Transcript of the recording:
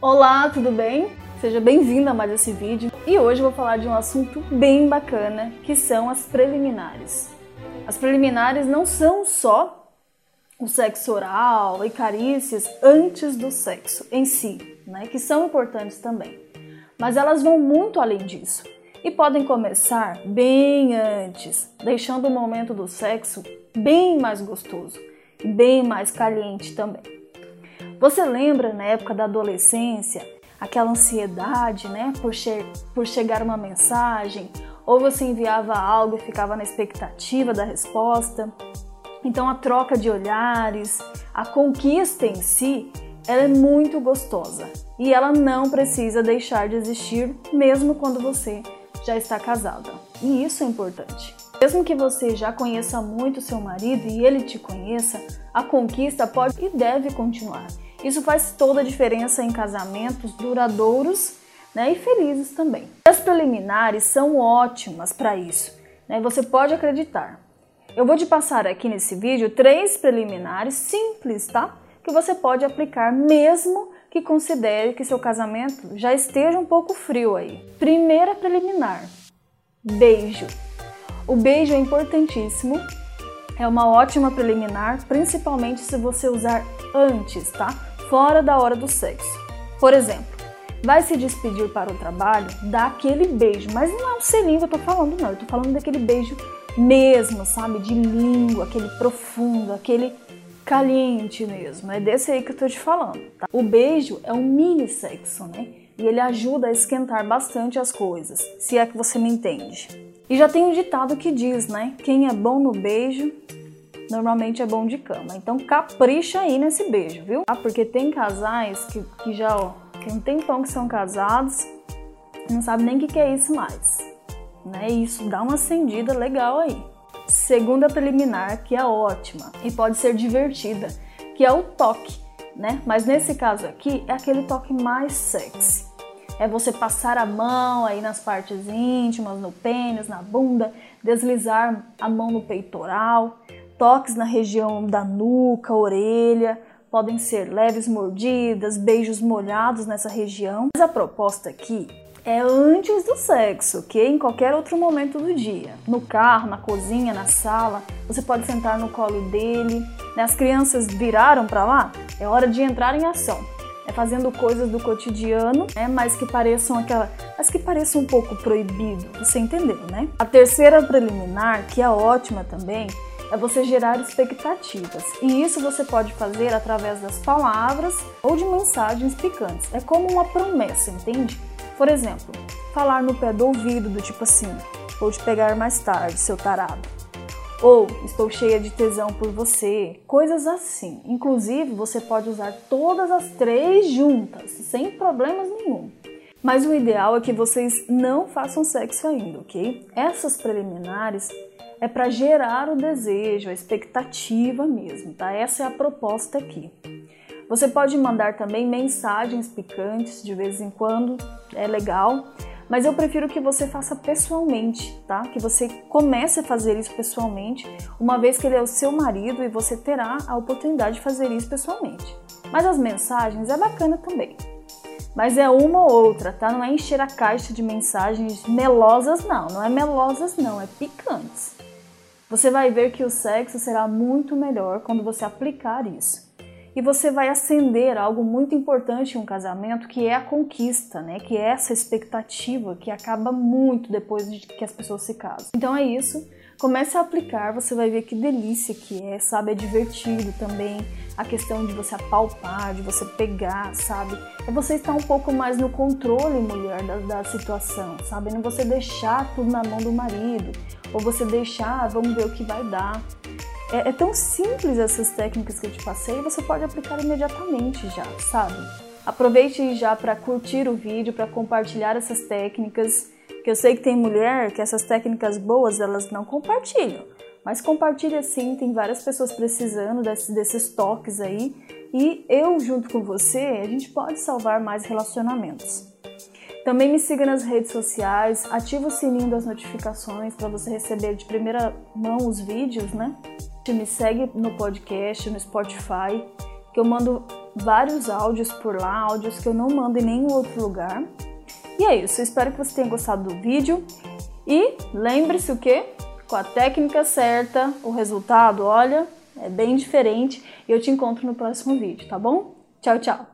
Olá, tudo bem? Seja bem-vindo a mais esse vídeo e hoje eu vou falar de um assunto bem bacana que são as preliminares. As preliminares não são só o sexo oral e carícias antes do sexo em si, né, que são importantes também, mas elas vão muito além disso e podem começar bem antes, deixando o momento do sexo bem mais gostoso e bem mais caliente também. Você lembra na época da adolescência aquela ansiedade, né, por, che por chegar uma mensagem, ou você enviava algo e ficava na expectativa da resposta? Então a troca de olhares, a conquista em si, ela é muito gostosa e ela não precisa deixar de existir mesmo quando você já está casada. E isso é importante. Mesmo que você já conheça muito seu marido e ele te conheça, a conquista pode e deve continuar. Isso faz toda a diferença em casamentos duradouros né, e felizes também. As preliminares são ótimas para isso, né, você pode acreditar. Eu vou te passar aqui nesse vídeo três preliminares simples, tá? Que você pode aplicar mesmo que considere que seu casamento já esteja um pouco frio aí. Primeira preliminar: beijo. O beijo é importantíssimo, é uma ótima preliminar, principalmente se você usar antes, tá? Fora da hora do sexo. Por exemplo, vai se despedir para o trabalho, dá aquele beijo, mas não é um selinho que eu tô falando, não. Eu tô falando daquele beijo mesmo, sabe? De língua, aquele profundo, aquele caliente mesmo. É desse aí que eu tô te falando. Tá? O beijo é um mini sexo, né? E ele ajuda a esquentar bastante as coisas, se é que você me entende. E já tem um ditado que diz, né? Quem é bom no beijo, normalmente é bom de cama. Então capricha aí nesse beijo, viu? Ah, porque tem casais que, que já, ó, tem um tempão que são casados, não sabe nem o que, que é isso mais. Né? Isso dá uma acendida legal aí. Segunda preliminar, que é ótima e pode ser divertida, que é o toque, né? Mas nesse caso aqui é aquele toque mais sexy. É você passar a mão aí nas partes íntimas, no pênis, na bunda, deslizar a mão no peitoral, toques na região da nuca, orelha, podem ser leves mordidas, beijos molhados nessa região. Mas a proposta aqui é antes do sexo, que em qualquer outro momento do dia. No carro, na cozinha, na sala, você pode sentar no colo dele. Né? As crianças viraram para lá? É hora de entrar em ação. É fazendo coisas do cotidiano, né, mas que pareçam aquela, mas que pareçam um pouco proibido. Você entendeu, né? A terceira preliminar, que é ótima também, é você gerar expectativas. E isso você pode fazer através das palavras ou de mensagens picantes. É como uma promessa, entende? Por exemplo, falar no pé do ouvido do tipo assim: vou te pegar mais tarde, seu tarado. Ou estou cheia de tesão por você, coisas assim. Inclusive, você pode usar todas as três juntas, sem problemas nenhum. Mas o ideal é que vocês não façam sexo ainda, ok? Essas preliminares é para gerar o desejo, a expectativa mesmo, tá? Essa é a proposta aqui. Você pode mandar também mensagens picantes de vez em quando, é legal, mas eu prefiro que você faça pessoalmente, tá? Que você comece a fazer isso pessoalmente, uma vez que ele é o seu marido e você terá a oportunidade de fazer isso pessoalmente. Mas as mensagens é bacana também. Mas é uma ou outra, tá? Não é encher a caixa de mensagens melosas, não. Não é melosas, não, é picantes. Você vai ver que o sexo será muito melhor quando você aplicar isso e você vai acender algo muito importante em um casamento, que é a conquista, né? Que é essa expectativa que acaba muito depois de que as pessoas se casam. Então é isso. Comece a aplicar, você vai ver que delícia que é, sabe? É divertido também. A questão de você apalpar, de você pegar, sabe? É você estar um pouco mais no controle, mulher, da, da situação, sabe? Não você deixar tudo na mão do marido, ou você deixar, vamos ver o que vai dar. É, é, tão simples essas técnicas que eu te passei, você pode aplicar imediatamente já, sabe? Aproveite já para curtir o vídeo, para compartilhar essas técnicas, que eu sei que tem mulher que essas técnicas boas elas não compartilham, mas compartilha sim, tem várias pessoas precisando desses, desses toques aí, e eu junto com você, a gente pode salvar mais relacionamentos. Também me siga nas redes sociais, ativa o sininho das notificações para você receber de primeira mão os vídeos, né? Me segue no podcast, no Spotify, que eu mando vários áudios por lá, áudios que eu não mando em nenhum outro lugar. E é isso, espero que você tenha gostado do vídeo. E lembre-se o que? Com a técnica certa, o resultado, olha, é bem diferente. E eu te encontro no próximo vídeo, tá bom? Tchau, tchau!